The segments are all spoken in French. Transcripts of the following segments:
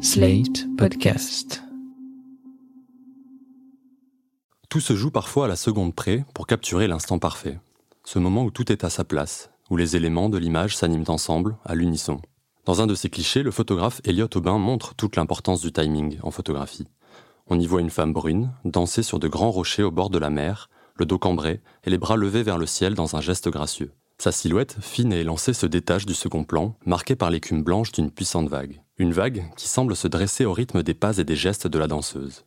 Slate Podcast. Tout se joue parfois à la seconde près pour capturer l'instant parfait. Ce moment où tout est à sa place, où les éléments de l'image s'animent ensemble, à l'unisson. Dans un de ces clichés, le photographe Elliot Aubin montre toute l'importance du timing en photographie. On y voit une femme brune danser sur de grands rochers au bord de la mer, le dos cambré et les bras levés vers le ciel dans un geste gracieux. Sa silhouette, fine et élancée, se détache du second plan, marquée par l'écume blanche d'une puissante vague. Une vague qui semble se dresser au rythme des pas et des gestes de la danseuse.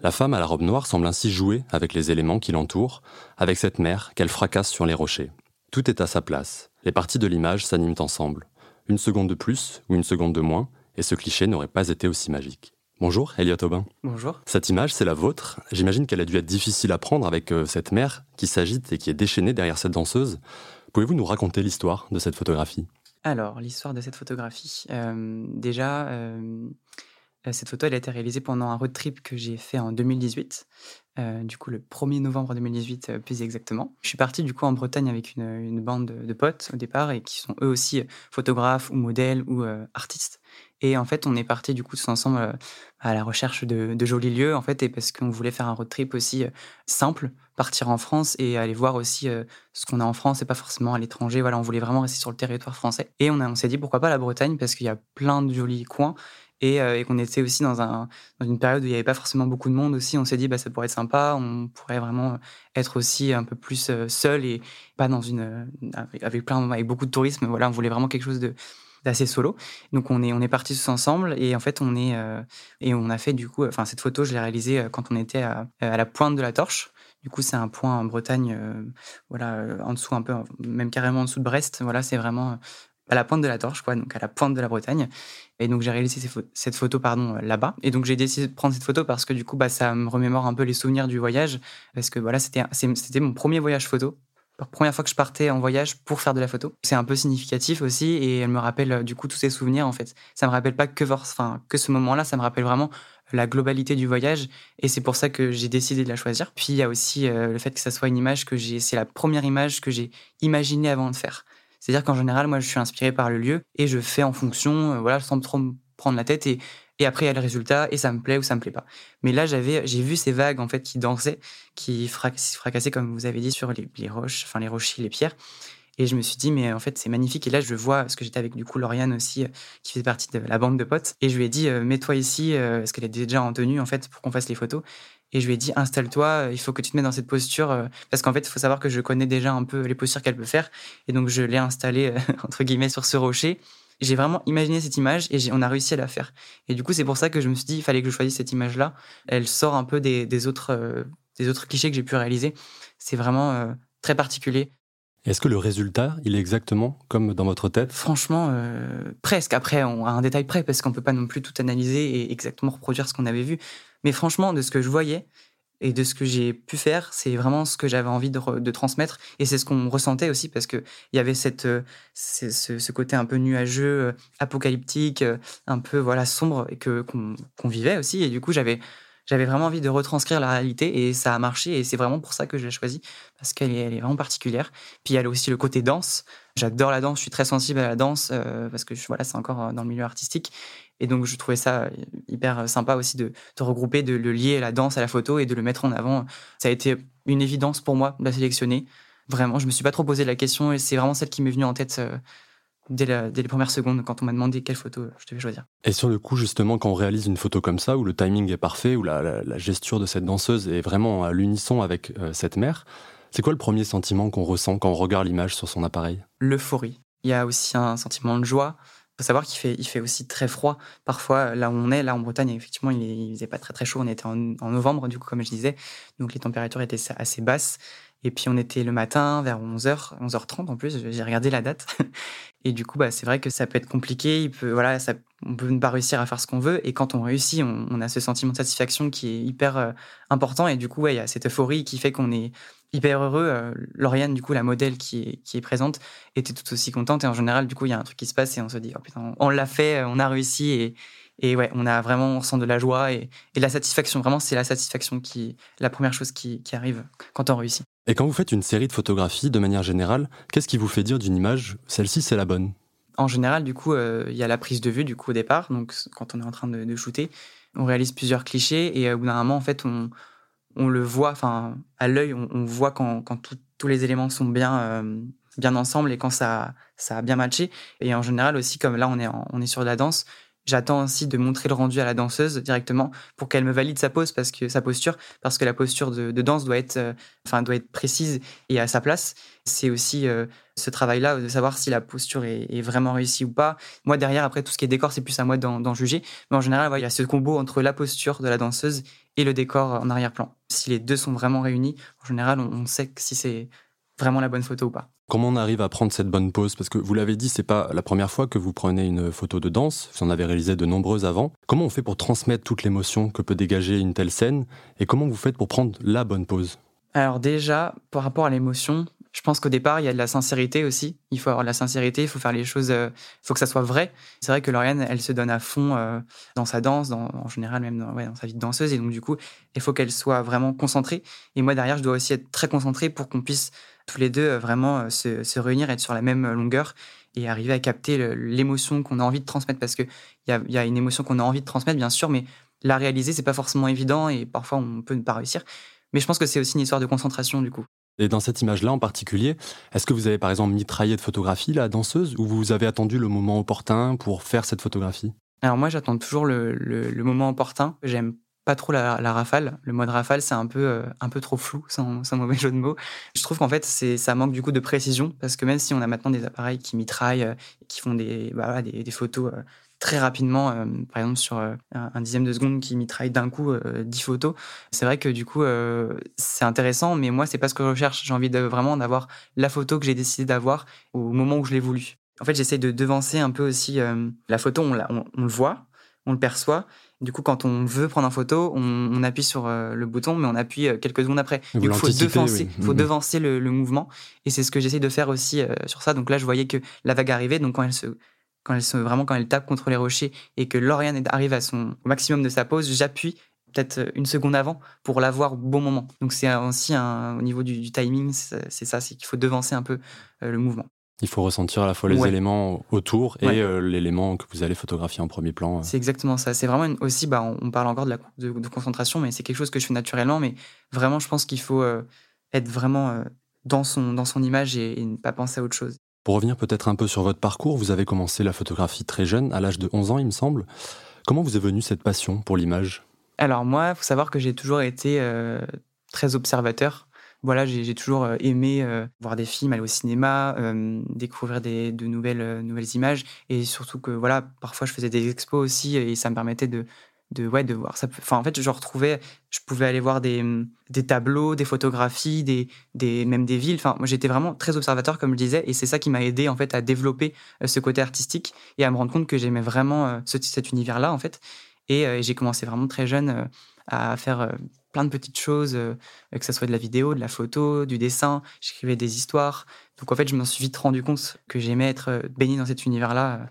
La femme à la robe noire semble ainsi jouer avec les éléments qui l'entourent, avec cette mer qu'elle fracasse sur les rochers. Tout est à sa place. Les parties de l'image s'animent ensemble. Une seconde de plus ou une seconde de moins, et ce cliché n'aurait pas été aussi magique. Bonjour, Elliot Aubin. Bonjour. Cette image, c'est la vôtre. J'imagine qu'elle a dû être difficile à prendre avec euh, cette mer qui s'agite et qui est déchaînée derrière cette danseuse. Pouvez-vous nous raconter l'histoire de cette photographie? Alors, l'histoire de cette photographie. Déjà, cette photo, elle a été réalisée pendant un road trip que j'ai fait en 2018. Euh, du coup, le 1er novembre 2018, euh, plus exactement. Je suis parti du coup en Bretagne avec une, bande de, potes au départ et qui sont eux aussi photographes ou modèles ou artistes. Et en fait, on est parti du coup tous ensemble euh, à la recherche de, jolis lieux en fait, et parce qu'on voulait faire un road trip aussi euh, simple, partir en France et aller voir aussi euh, ce qu'on a en France et pas forcément à l'étranger. Voilà, on voulait vraiment rester sur le territoire français. Et on, s'est dit pourquoi pas la Bretagne parce qu'il y a plein de jolis coins et, qu'on était aussi dans, un, dans une période où il n'y avait pas forcément beaucoup de monde aussi. On s'est dit, bah, ça pourrait être sympa, on pourrait vraiment être aussi un peu plus seul et pas dans une. avec, plein, avec beaucoup de tourisme. Voilà, on voulait vraiment quelque chose de d'assez solo. Donc on est on est partis tous ensemble et en fait on est euh, et on a fait du coup enfin cette photo je l'ai réalisée quand on était à, à, la pointe de la torche. Du coup c'est un point en Bretagne euh, voilà en dessous un peu même carrément en dessous de Brest. Voilà c'est vraiment à la pointe de la torche, quoi, donc à la pointe de la Bretagne. Et donc j'ai réalisé cette photo pardon là-bas. Et donc j'ai décidé de prendre cette photo parce que du coup bah ça me remémore un peu les souvenirs du voyage parce que voilà c'était c'était mon premier voyage photo. Première fois que je partais en voyage pour faire de la photo. C'est un peu significatif aussi et elle me rappelle du coup tous ces souvenirs en fait. Ça me rappelle pas que enfin que ce moment-là, ça me rappelle vraiment la globalité du voyage et c'est pour ça que j'ai décidé de la choisir. Puis il y a aussi euh, le fait que ça soit une image que j'ai c'est la première image que j'ai imaginée avant de faire. C'est-à-dire qu'en général, moi, je suis inspiré par le lieu et je fais en fonction, euh, voilà, sans trop me prendre la tête et, et après, il y a le résultat et ça me plaît ou ça me plaît pas. Mais là, j'avais, j'ai vu ces vagues, en fait, qui dansaient, qui fracassaient, comme vous avez dit, sur les, roches, enfin, les rochers, les pierres. Et je me suis dit, mais en fait, c'est magnifique. Et là, je vois, parce que j'étais avec du coup Lauriane aussi, euh, qui fait partie de la bande de potes. Et je lui ai dit, euh, mets-toi ici, euh, parce qu'elle est déjà en tenue, en fait, pour qu'on fasse les photos. Et je lui ai dit, installe-toi, euh, il faut que tu te mettes dans cette posture. parce qu'en fait, il faut savoir que je connais déjà un peu les postures qu'elle peut faire. Et donc, je l'ai installée, entre guillemets, sur ce rocher. J'ai vraiment imaginé cette image et on a réussi à la faire. Et du coup, c'est pour ça que je me suis dit, il fallait que je choisisse cette image-là. Elle sort un peu des, des autres, euh, des autres clichés que j'ai pu réaliser. C'est vraiment euh, très particulier. Est-ce que le résultat, il est exactement comme dans votre tête? Franchement, euh, presque. Après, on a un détail près parce qu'on peut pas non plus tout analyser et exactement reproduire ce qu'on avait vu. Mais franchement, de ce que je voyais et de ce que j'ai pu faire, c'est vraiment ce que j'avais envie de, transmettre. Et c'est ce qu'on ressentait aussi parce qu'il y avait cette, euh, ce, côté un peu nuageux, apocalyptique, un peu voilà sombre et qu'on qu vivait aussi. Et du coup, j'avais j'avais vraiment envie de retranscrire la réalité et ça a marché et c'est vraiment pour ça que je l'ai choisi parce qu'elle est, elle est vraiment particulière. Puis il y a aussi le côté danse. J'adore la danse, je suis très sensible à la danse euh, parce que voilà, c'est encore dans le milieu artistique et donc je trouvais ça hyper sympa aussi de, de regrouper, de le lier la danse à la photo et de le mettre en avant. Ça a été une évidence pour moi de la sélectionner. Vraiment, je me suis pas trop posé la question et c'est vraiment celle qui m'est venue en tête. Euh, Dès, la, dès, les premières secondes quand on m'a demandé quelle photo je devais choisir. Et sur le coup, justement, quand on réalise une photo comme ça, où le timing est parfait, où la, la, la gesture de cette danseuse est vraiment à l'unisson avec euh, cette mère, c'est quoi le premier sentiment qu'on ressent quand on regarde l'image sur son appareil? L'euphorie. Il y a aussi un sentiment de joie. Faut savoir qu'il fait, il fait aussi très froid. Parfois, là où on est, là en Bretagne, effectivement, il, ne faisait pas très très chaud. On était en, en novembre, du coup, comme je disais. Donc les températures étaient assez basses. Et puis on était le matin vers 11h, 11h30 en plus, j'ai regardé la date. Et du coup, bah, c'est vrai que ça peut être compliqué, il peut, voilà, ça, on peut ne pas réussir à faire ce qu'on veut. Et quand on réussit, on, a ce sentiment de satisfaction qui est hyper euh, important. Et du coup, il y a cette euphorie qui fait qu'on est hyper heureux. Euh, Lauriane, du coup, la modèle qui est, présente, était tout aussi contente. Et en général, du coup, il y a un truc qui se passe et on se dit, oh putain, on l'a fait, on a réussi. Et, ouais, on a vraiment, on ressent de la joie et, la satisfaction. Vraiment, c'est la satisfaction qui, la première chose qui, qui arrive quand on réussit. Et quand vous faites une série de photographies, de manière générale, qu'est-ce qui vous fait dire d'une image, celle-ci c'est la bonne? En général, du coup, il y a la prise de vue du coup au départ. Donc, quand on est en train de, shooter, on réalise plusieurs clichés et au bout d'un moment, en fait, on, on le voit, enfin, à l'œil, on, voit quand, quand tous les éléments sont bien, bien ensemble et quand ça, ça a bien matché. Et en général aussi, comme là, on est, on est sur de la danse, J'attends aussi de montrer le rendu à la danseuse directement pour qu'elle me valide sa pose parce que sa posture, parce que la posture de, danse doit être, euh, doit être précise et à sa place. C'est aussi euh, ce travail-là de savoir si la posture est, vraiment réussie ou pas. Moi derrière, après tout ce qui est décor, c'est plus à moi d'en juger. Mais en général, il y a ce combo entre la posture de la danseuse et le décor en arrière-plan. Si les deux sont vraiment réunis, en général, on, on sait si c'est vraiment la bonne photo ou pas. Comment on arrive à prendre cette bonne pose? Parce que vous l'avez dit, c'est pas la première fois que vous prenez une photo de danse. Vous en avez réalisé de nombreuses avant. Comment on fait pour transmettre toute l'émotion que peut dégager une telle scène? Et comment vous faites pour prendre la bonne pose? Alors déjà, par rapport à l'émotion, je pense qu'au départ, il y a de la sincérité aussi. Il faut avoir de la sincérité, il faut faire les choses, euh, il faut que ça soit vrai. C'est vrai que Lauriane, elle se donne à fond euh, dans sa danse, dans, en général même dans, sa vie de danseuse. Et donc, du coup, il faut qu'elle soit vraiment concentrée. Et moi, derrière, je dois aussi être très concentré pour qu'on puisse tous les deux euh, vraiment se, se, réunir, être sur la même longueur et arriver à capter l'émotion qu'on a envie de transmettre. Parce qu'il y a, y a une émotion qu'on a envie de transmettre, bien sûr, mais la réaliser, c'est pas forcément évident et parfois on peut ne pas réussir. Mais je pense que c'est aussi une histoire de concentration du coup. Et dans cette image-là en particulier, est-ce que vous avez par exemple mitraillé de photographie la danseuse ou vous avez attendu le moment opportun pour faire cette photographie? Alors moi j'attends toujours le, le, moment opportun. J'aime pas trop la, rafale. Le mode rafale, c'est un peu, euh, un peu trop flou, sans, mauvais jeu de mots. Je trouve qu'en fait, ça manque du coup de précision, parce que même si on a maintenant des appareils qui mitraillent, euh, qui font des, bah, des, photos euh, très rapidement, par exemple sur un, dixième de seconde qui mitraille d'un coup 10 photos, c'est vrai que du coup, c'est intéressant, mais moi, c'est pas ce que je recherche. J'ai envie de vraiment d'avoir la photo que j'ai décidé d'avoir au moment où je l'ai voulu. En fait, j'essaie de devancer un peu aussi la photo, on, on le voit, on le perçoit, du coup, quand on veut prendre en photo, on, appuie sur euh, le bouton, mais on appuie euh, quelques secondes après. il faut devancer, faut mm-hmm. devancer le, mouvement. Et c'est ce que j'essaie de faire aussi euh, sur ça. Donc là, je voyais que la vague arrivait. Donc quand elle se, quand elle se, vraiment quand elle tape contre les rochers et que Lauriane arrive à son au maximum de sa pose, j'appuie peut-être une seconde avant pour l'avoir au bon moment. Donc c'est aussi un, au niveau du, du timing, c'est ça, c'est qu'il faut devancer un peu le mouvement. Il faut ressentir à la fois les éléments autour et euh, l'élément que vous allez photographier en premier plan. Euh. C'est exactement ça. C'est vraiment aussi, bah, on parle encore de, la, de, concentration, mais c'est quelque chose que je fais naturellement. Mais vraiment, je pense qu'il faut euh, être vraiment dans, son, dans son image et, ne pas penser à autre chose. Pour revenir peut-être un peu sur votre parcours, vous avez commencé la photographie très jeune, à l'âge de 11 ans, il me semble. Comment vous est venue cette passion pour l'image? Alors moi, il faut savoir que j'ai toujours été très observateur voilà, j'ai toujours euh, aimé euh, voir des films, aller au cinéma, euh, découvrir de nouvelles, nouvelles images. Et surtout que, voilà, parfois je faisais des expos aussi et ça me permettait de, de, ouais, de voir ça. Enfin, en fait, je retrouvais, je pouvais aller voir des, des tableaux, des photographies, des, des, même des villes. Enfin, moi, j'étais vraiment très observateur, comme je disais, et c'est ça qui m'a aidé, en fait, à développer ce côté artistique et à me rendre compte que j'aimais vraiment ce, cet univers-là, en fait. Et j'ai commencé vraiment très jeune à faire plein de petites choses, euh, que ce soit de la vidéo, de la photo, du dessin. J'écrivais des histoires. Donc en fait, je m'en suis vite rendu compte que j'aimais être euh, baigné dans cet univers-là. Euh,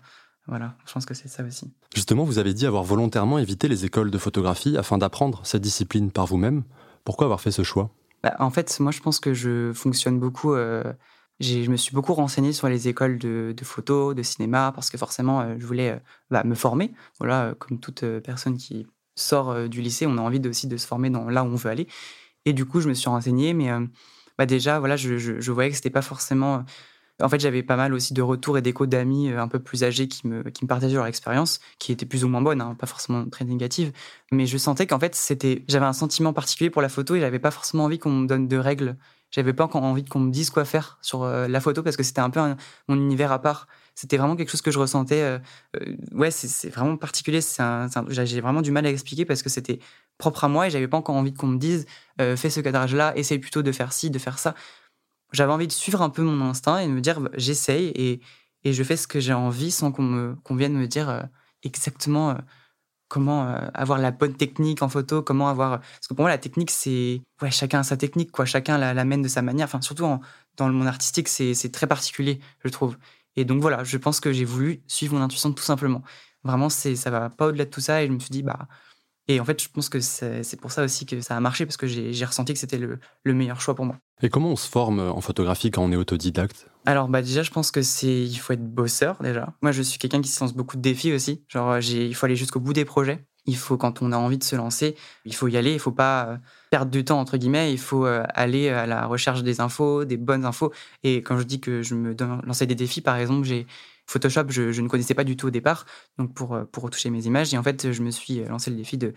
voilà, je pense que c'est ça aussi. Justement, vous avez dit avoir volontairement évité les écoles de photographie afin d'apprendre cette discipline par vous-même. Pourquoi avoir fait ce choix? Bah, En fait, moi, je pense que je fonctionne beaucoup. je me suis beaucoup renseigné sur les écoles de, photo, de cinéma, parce que forcément, je voulais bah, me former. Voilà, comme toute personne qui sort euh, du lycée, on a envie aussi de se former dans là où on veut aller. Et du coup, je me suis renseigné, mais euh, bah déjà, voilà, je, je, voyais que c'était pas forcément. Euh, en fait, j'avais pas mal aussi de retours et d'échos d'amis un peu plus âgés qui me, qui me partageaient leur expérience, qui était plus ou moins bonne, hein, pas forcément très négative. Mais je sentais qu'en fait, c'était, j'avais un sentiment particulier pour la photo et j'avais pas forcément envie qu'on me donne de règles. J'avais pas encore envie qu'on me dise quoi faire sur la photo parce que c'était un peu mon univers à part c'était vraiment quelque chose que je ressentais. Euh, euh, ouais, c'est vraiment particulier. J'ai vraiment du mal à expliquer parce que c'était propre à moi et j'avais pas encore envie qu'on me dise euh, fais ce cadrage-là, essaye plutôt de faire ci, de faire ça. J'avais envie de suivre un peu mon instinct et de me dire j'essaye et, et, je fais ce que j'ai envie sans qu'on qu'on vienne me dire exactement comment avoir la bonne technique en photo, comment avoir parce que pour moi la technique c'est ouais chacun a sa technique quoi, chacun l'amène de sa manière. Enfin surtout dans le monde artistique c'est très particulier je trouve. Et donc voilà, je pense que j'ai voulu suivre mon intuition tout simplement. Vraiment, ça va pas au-delà de tout ça. Et je me suis dit, bah. Et en fait, je pense que c'est pour ça aussi que ça a marché, parce que j'ai ressenti que c'était le, le, meilleur choix pour moi. Et comment on se forme en photographie quand on est autodidacte? Alors bah déjà je pense que c'est il faut être bosseur déjà. Moi je suis quelqu'un qui se lance beaucoup de défis aussi. Genre j'ai il faut aller jusqu'au bout des projets. Il faut quand on a envie de se lancer, il faut y aller, il faut pas euh, perdre du temps entre guillemets, il faut euh, aller à la recherche des infos, des bonnes infos et quand je dis que je me lancer des défis par exemple, j'ai Photoshop, je, je, ne connaissais pas du tout au départ, donc pour, euh, pour retoucher mes images. Et en fait, je me suis lancé le défi de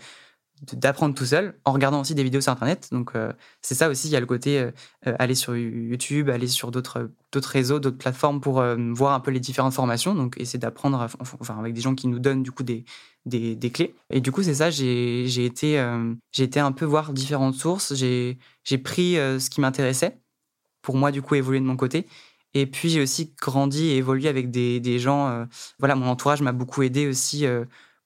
d'apprendre tout seul en regardant aussi des vidéos sur internet. Donc euh, c'est ça aussi il y a le côté euh, euh, aller sur YouTube aller sur d'autres réseaux d'autres plateformes pour voir un peu les différentes formations. Donc essayer d'apprendre enfin avec des gens qui nous donnent du coup des des, des clés. Et du coup c'est ça j'ai été j'ai été un peu voir différentes sources. J'ai j'ai pris ce qui m'intéressait pour moi du coup évoluer de mon côté. Et puis j'ai aussi grandi et évolué avec des, des gens voilà mon entourage m'a beaucoup aidé aussi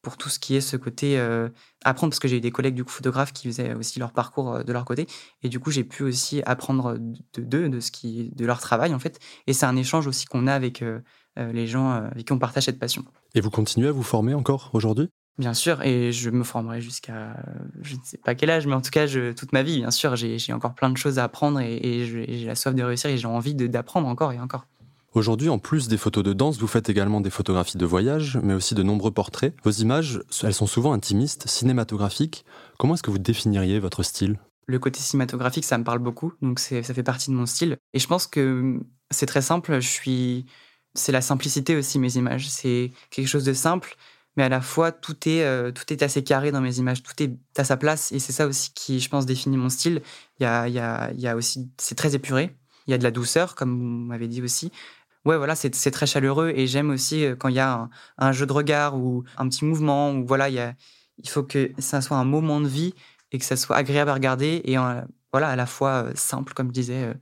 pour tout ce qui est ce côté euh, apprendre, parce que j'ai eu des collègues du coup photographes qui faisaient aussi leur parcours euh, de leur côté, et du coup j'ai pu aussi apprendre de d'eux, de, ce qui, de leur travail en fait, et c'est un échange aussi qu'on a avec euh, les gens avec qui on partage cette passion. Et vous continuez à vous former encore aujourd'hui? Bien sûr, et je me formerai jusqu'à je ne sais pas quel âge, mais en tout cas je, toute ma vie, bien sûr, j'ai encore plein de choses à apprendre et, et j'ai la soif de réussir et j'ai envie d'apprendre encore et encore. Aujourd'hui, en plus des photos de danse, vous faites également des photographies de voyage, mais aussi de nombreux portraits. Vos images, elles sont souvent intimistes, cinématographiques. Comment est-ce que vous définiriez votre style? Le côté cinématographique, ça me parle beaucoup, donc ça fait partie de mon style. Et je pense que c'est très simple, je suis... C'est la simplicité aussi, mes images. C'est quelque chose de simple, mais à la fois, tout est, euh, tout est assez carré dans mes images, tout est à sa place, et c'est ça aussi qui, je pense, définit mon style. Y a aussi... C'est très épuré, il y a de la douceur, comme vous m'avez dit aussi ouais, voilà, c'est très chaleureux et j'aime aussi euh, quand il y a un, jeu de regard ou un petit mouvement ou voilà, il, faut que ça soit un moment de vie et que ça soit agréable à regarder et voilà, à la fois euh, simple, comme je disais. Euh.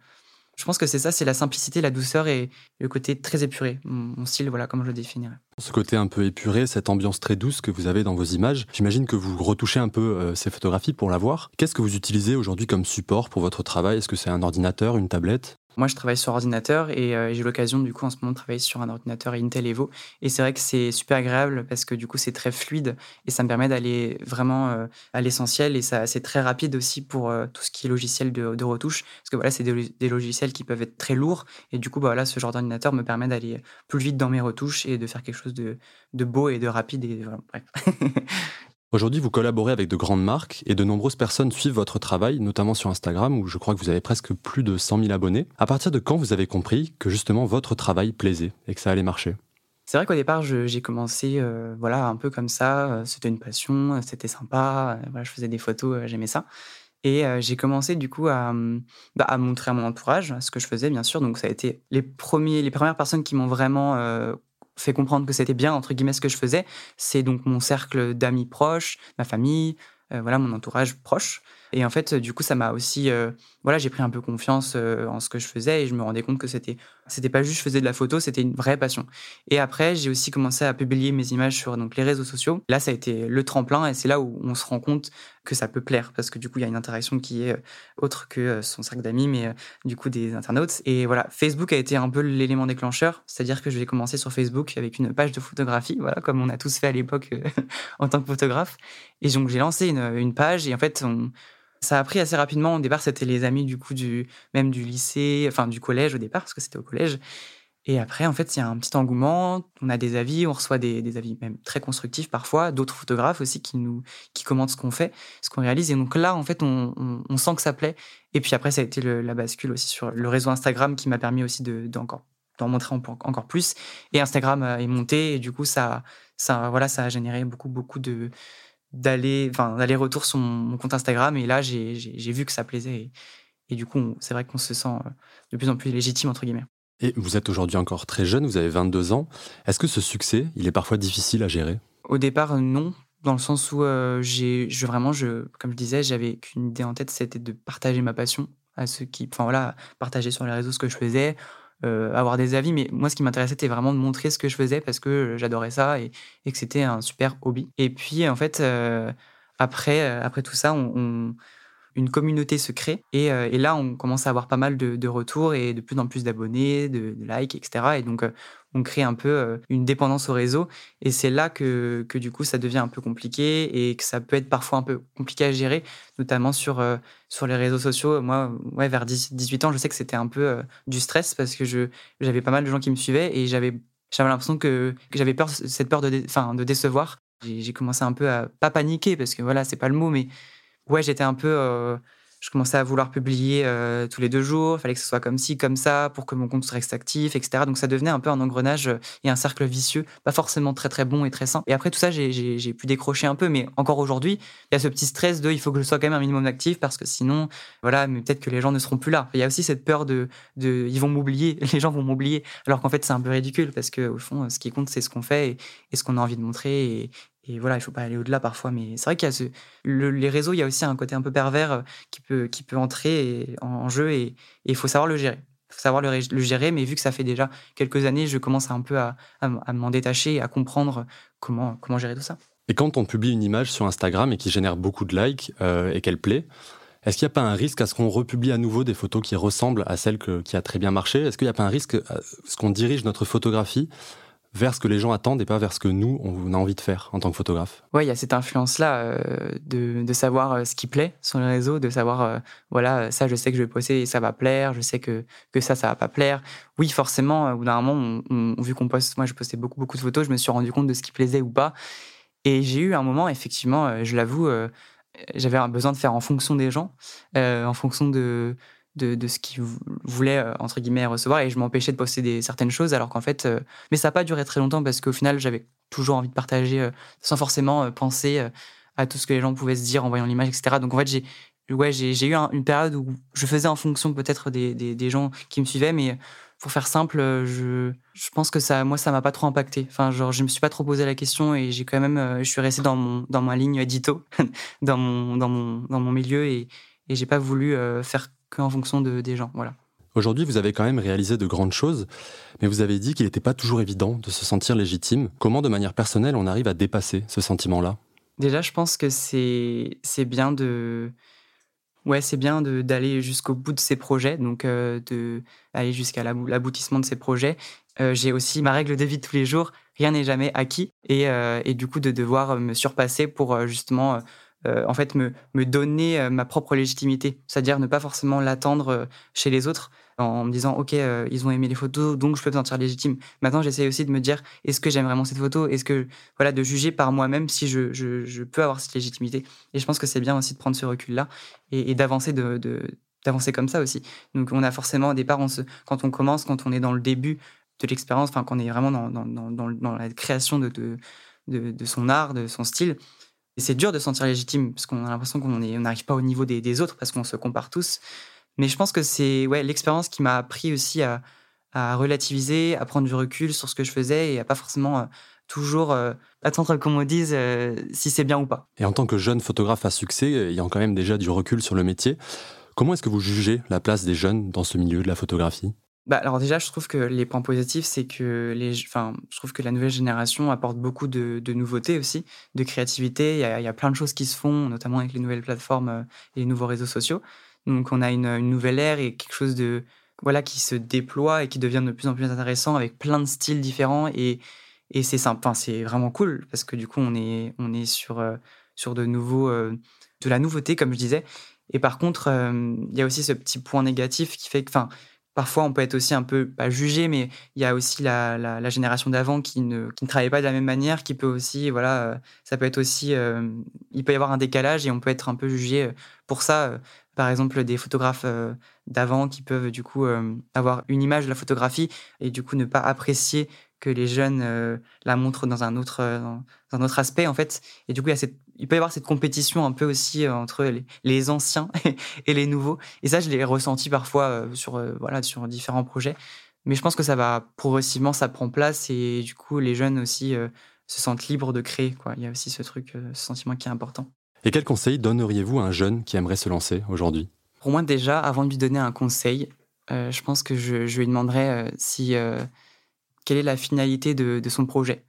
Je pense que c'est ça, c'est la simplicité, la douceur et le côté très épuré. Mon, style, voilà, comme je le définirais. Ce côté un peu épuré, cette ambiance très douce que vous avez dans vos images, j'imagine que vous retouchez un peu ces photographies pour la voir. Qu'est-ce que vous utilisez aujourd'hui comme support pour votre travail? Est-ce que c'est un ordinateur, une tablette? Moi, je travaille sur ordinateur et euh, j'ai l'occasion, du coup, en ce moment, de travailler sur un ordinateur Intel Evo. Et c'est vrai que c'est super agréable parce que, du coup, c'est très fluide et ça me permet d'aller vraiment euh, à l'essentiel et ça, c'est très rapide aussi pour euh, tout ce qui est logiciel de, retouche. Parce que voilà, c'est des, logiciels qui peuvent être très lourds et du coup, bah, voilà, ce genre d'ordinateur me permet d'aller plus vite dans mes retouches et de faire quelque chose de, de beau et de rapide. Et voilà, bref. Aujourd'hui, vous collaborez avec de grandes marques et de nombreuses personnes suivent votre travail, notamment sur Instagram où je crois que vous avez presque plus de 100 000 abonnés. À partir de quand vous avez compris que justement votre travail plaisait et que ça allait marcher? C'est vrai qu'au départ, j'ai commencé euh, voilà, un peu comme ça. Euh, c'était une passion, c'était sympa. Euh, je faisais des photos, j'aimais ça. Et j'ai commencé du coup à, bah, à, montrer à mon entourage ce que je faisais, bien sûr. Donc ça a été les premières personnes qui m'ont vraiment fait comprendre que c'était bien, entre guillemets, ce que je faisais, c'est donc mon cercle d'amis proches, ma famille, euh, voilà, mon entourage proche. Et en fait, du coup, ça m'a aussi, euh, voilà, j'ai pris un peu confiance euh, en ce que je faisais et je me rendais compte que c'était, c'était pas juste je faisais de la photo, c'était une vraie passion. Et après, j'ai aussi commencé à publier mes images sur donc les réseaux sociaux. Là, ça a été le tremplin et c'est là où on se rend compte que ça peut plaire parce que du coup, il y a une interaction qui est autre que son cercle d'amis, mais du coup des internautes. Et voilà, Facebook a été un peu l'élément déclencheur, c'est-à-dire que je vais commencer sur Facebook avec une page de photographie, voilà, comme on a tous fait à l'époque en tant que photographe. Et donc j'ai lancé une, une page et en fait, on, ça a pris assez rapidement. Au départ, c'était les amis du coup du même du lycée, enfin du collège au départ parce que c'était au collège. Et après, en fait, il y a un petit engouement. On a des avis, on reçoit des, des avis même très constructifs parfois, d'autres photographes aussi qui nous qui commentent ce qu'on fait, ce qu'on réalise. Et donc là, en fait, on, sent que ça plaît. Et puis après, ça a été la bascule aussi sur le réseau Instagram qui m'a permis aussi de d'encore d'en montrer encore plus. Et Instagram est monté et du coup, ça ça voilà, ça a généré beaucoup beaucoup de d'aller, enfin, d'aller-retour sur mon, compte Instagram. Et là, j'ai vu que ça plaisait. Et, du coup, c'est vrai qu'on se sent euh, de plus en plus légitime, entre guillemets. Et vous êtes aujourd'hui encore très jeune, vous avez 22 ans. Est-ce que ce succès, il est parfois difficile à gérer? Au départ, non. Dans le sens où euh, j'ai, je, vraiment, je, comme je disais, j'avais qu'une idée en tête, c'était de partager ma passion à ceux qui, enfin voilà, partager sur les réseaux ce que je faisais, euh, avoir des avis. Mais moi, ce qui m'intéressait, c'était vraiment de montrer ce que je faisais parce que j'adorais ça et, que c'était un super hobby. Et puis, en fait, euh, après, euh, après tout ça, on, une communauté se crée. Et, et, là, on commence à avoir pas mal de, de retours et de plus en plus d'abonnés, de, likes, etc. Et donc, on crée un peu euh, une dépendance au réseau. Et c'est là que, que, du coup, ça devient un peu compliqué et que ça peut être parfois un peu compliqué à gérer, notamment sur, euh, sur les réseaux sociaux. Moi, ouais, vers 18 ans, je sais que c'était un peu euh, du stress parce que j'avais pas mal de gens qui me suivaient et j'avais l'impression que, que j'avais peur, cette peur de, de décevoir. J'ai commencé un peu à pas paniquer parce que voilà, c'est pas le mot, mais ouais, j'étais un peu je commençais à vouloir publier euh, tous les deux jours, il fallait que ce soit comme ci, comme ça, pour que mon compte reste actif, etc. Donc ça devenait un peu un engrenage euh, et un cercle vicieux, pas forcément très très bon et très sain. Et après tout ça, j'ai pu décrocher un peu, mais encore aujourd'hui, il y a ce petit stress de il faut que je sois quand même un minimum actif parce que sinon, voilà, mais peut-être que les gens ne seront plus là. Il y a aussi cette peur de, de ils vont m'oublier, les gens vont m'oublier, alors qu'en fait c'est un peu ridicule parce que au fond, ce qui compte c'est ce qu'on fait et, ce qu'on a envie de montrer et voilà, il faut pas aller au-delà parfois, mais c'est vrai qu'il y a les réseaux, il y a aussi un côté un peu pervers euh, qui peut, entrer en, jeu et il faut savoir le gérer. Il faut savoir le, gérer, mais vu que ça fait déjà quelques années, je commence un peu à, m'en détacher et à comprendre comment, comment gérer tout ça. Et quand on publie une image sur Instagram et qui génère beaucoup de likes euh, et qu'elle plaît, est-ce qu'il n'y a pas un risque à ce qu'on republie à nouveau des photos qui ressemblent à celles qui a très bien marché? Est-ce qu'il n'y a pas un risque à ce qu'on dirige notre photographie vers ce que les gens attendent et pas vers ce que nous, on a envie de faire en tant que photographe. Oui, il y a cette influence-là euh, de, savoir euh, ce qui plaît sur les réseaux, de savoir, euh, voilà, ça, je sais que je vais poster et ça va plaire, je sais que, que ça, ça va pas plaire. Oui, forcément, au bout d'un moment, vu qu'on poste, moi, je postais beaucoup, beaucoup de photos, je me suis rendu compte de ce qui plaisait ou pas. Et j'ai eu un moment, effectivement, je l'avoue, j'avais un besoin de faire en fonction des gens, en fonction de, de, ce qu'ils voulaient, euh, entre guillemets, recevoir. Et je m'empêchais de poster des, certaines choses, alors qu'en fait. Euh, mais ça n'a pas duré très longtemps parce qu'au final, j'avais toujours envie de partager euh, sans forcément penser à tout ce que les gens pouvaient se dire en voyant l'image, etc. Donc en fait, j'ai ouais, j'ai eu une période où je faisais en fonction peut-être des, des, des, gens qui me suivaient, mais pour faire simple, je, je pense que ça, moi, ça m'a pas trop impacté. Enfin, genre, je me suis pas trop posé la question et j'ai quand même, je suis resté dans mon, dans ma ligne édito, dans mon, dans mon, dans mon milieu et, et j'ai pas voulu faire qu'en fonction de, des gens. Voilà. Aujourd'hui, vous avez quand même réalisé de grandes choses, mais vous avez dit qu'il n'était pas toujours évident de se sentir légitime. Comment, de manière personnelle, on arrive à dépasser ce sentiment-là? Déjà, je pense que c'est bien de ouais, c'est bien d'aller jusqu'au bout de ses projets, donc euh, de aller jusqu'à l'aboutissement de ses projets. Euh, j'ai aussi ma règle de vie de tous les jours. Rien n'est jamais acquis, et, euh, et, du coup de devoir me surpasser pour justement euh, en fait me, me donner euh, ma propre légitimité, c'est-à-dire ne pas forcément l'attendre euh, chez les autres en me disant ok ils ont aimé les photos donc je peux me sentir légitime. Maintenant j'essaie aussi de me dire est-ce que j'aime vraiment cette photo, est-ce que voilà de juger par moi-même si je, je, peux avoir cette légitimité? Et je pense que c'est bien aussi de prendre ce recul là et, d'avancer de, d'avancer comme ça aussi. Donc on a forcément au départ quand on commence quand on est dans le début de l'expérience, enfin quand on est vraiment dans, dans, la création de, de son art, de son style, et c'est dur de se sentir légitime parce qu'on a l'impression qu'on n'arrive pas au niveau des, autres parce qu'on se compare tous. Mais je pense que c'est ouais, l'expérience qui m'a appris aussi à, relativiser, à prendre du recul sur ce que je faisais et à pas forcément euh, toujours euh, attendre qu'on me dise euh, si c'est bien ou pas. Et en tant que jeune photographe à succès, ayant quand même déjà du recul sur le métier, comment est-ce que vous jugez la place des jeunes dans ce milieu de la photographie? Bah, alors déjà, je trouve que les points positifs, c'est que les, enfin, je trouve que la nouvelle génération apporte beaucoup de, nouveautés aussi, de créativité. Il y, a, plein de choses qui se font, notamment avec les nouvelles plateformes euh, et les nouveaux réseaux sociaux. Donc, on a une, nouvelle ère et quelque chose de, voilà, qui se déploie et qui devient de plus en plus intéressant avec plein de styles différents et, et c'est sympa, enfin, c'est vraiment cool parce que du coup, on est, on est sur, euh, sur de nouveaux, euh, de la nouveauté, comme je disais. Et par contre, il y a aussi ce petit point négatif qui fait que, Parfois, on peut être aussi un peu pas jugé, mais il y a aussi la, la, génération d'avant qui ne, qui ne travaillait pas de la même manière, qui peut aussi, voilà, euh, ça peut être aussi, euh, il peut y avoir un décalage et on peut être un peu jugé euh, pour ça. Par exemple, des photographes d'avant qui peuvent du coup avoir une image de la photographie et du coup ne pas apprécier que les jeunes la montrent dans un autre dans un autre aspect en fait et du coup il, y a cette, il peut y avoir cette compétition un peu aussi euh, entre les, les, anciens et les nouveaux. Et ça je l'ai ressenti parfois sur voilà sur différents projets. Mais je pense que ça va progressivement ça prend place et du coup les jeunes aussi se sentent libres de créer quoi. Il y a aussi ce truc ce sentiment qui est important. Et quel conseil donneriez-vous à un jeune qui aimerait se lancer aujourd'hui? Pour moi déjà avant de lui donner un conseil je pense que je, je lui demanderais si quelle est la finalité de, son projet.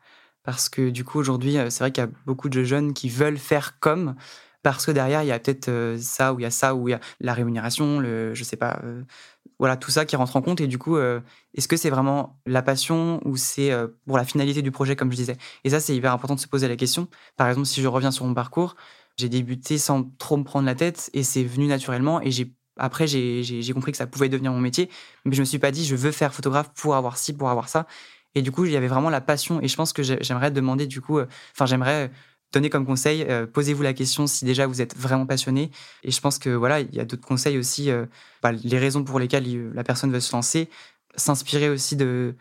Parce que du coup, aujourd'hui, euh, c'est vrai qu'il y a beaucoup de jeunes qui veulent faire comme, parce que derrière, il y a peut-être euh, ça, ou il y a ça, ou il y a la rémunération, le, je sais pas, euh, voilà, tout ça qui rentre en compte. Et du coup, est-ce que c'est vraiment la passion ou c'est pour la finalité du projet, comme je disais? Et ça, c'est hyper important de se poser la question. Par exemple, si je reviens sur mon parcours, j'ai débuté sans trop me prendre la tête et c'est venu naturellement. Et j'ai après, j'ai compris que ça pouvait devenir mon métier, mais je me suis pas dit je veux faire photographe pour avoir ci, pour avoir ça. Et du coup, il y avait vraiment la passion. Et je pense que j'aimerais demander du coup, enfin, j'aimerais donner comme conseil, euh, posez-vous la question si déjà vous êtes vraiment passionné. Et je pense que voilà, il y a d'autres conseils aussi, euh, bah, les raisons pour lesquelles la personne veut se lancer, s'inspirer aussi de,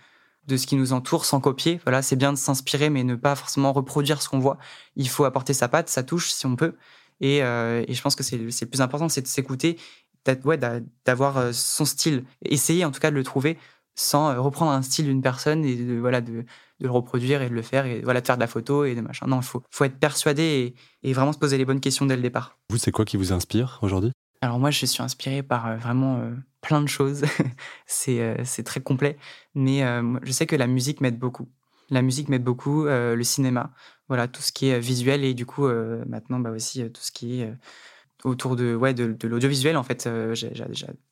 de ce qui nous entoure sans copier. Voilà, c'est bien de s'inspirer, mais ne pas forcément reproduire ce qu'on voit. Il faut apporter sa patte, sa touche, si on peut. Et, euh, et je pense que c'est le plus important, c'est de s'écouter, d'avoir son style. Essayer en tout cas de le trouver sans reprendre un style d'une personne et de, voilà, de, de le reproduire et de le faire et voilà de faire de la photo et de machin. Non, il faut, faut être persuadé et, vraiment se poser les bonnes questions dès le départ. Vous, c'est quoi qui vous inspire aujourd'hui? Alors moi, je suis inspiré par euh, vraiment euh, plein de choses. c'est euh, c'est très complet, mais je sais que la musique m'aide beaucoup. La musique m'aide beaucoup, le cinéma, voilà tout ce qui est visuel et du coup maintenant bah aussi tout ce qui est autour de, ouais, de, de l'audiovisuel, en fait. Euh,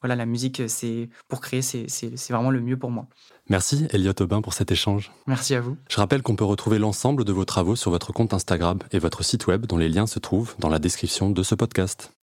voilà, la musique, c'est pour créer, c'est vraiment le mieux pour moi. Merci, Elliot Aubin, pour cet échange. Merci à vous. Je rappelle qu'on peut retrouver l'ensemble de vos travaux sur votre compte Instagram et votre site web, dont les liens se trouvent dans la description de ce podcast.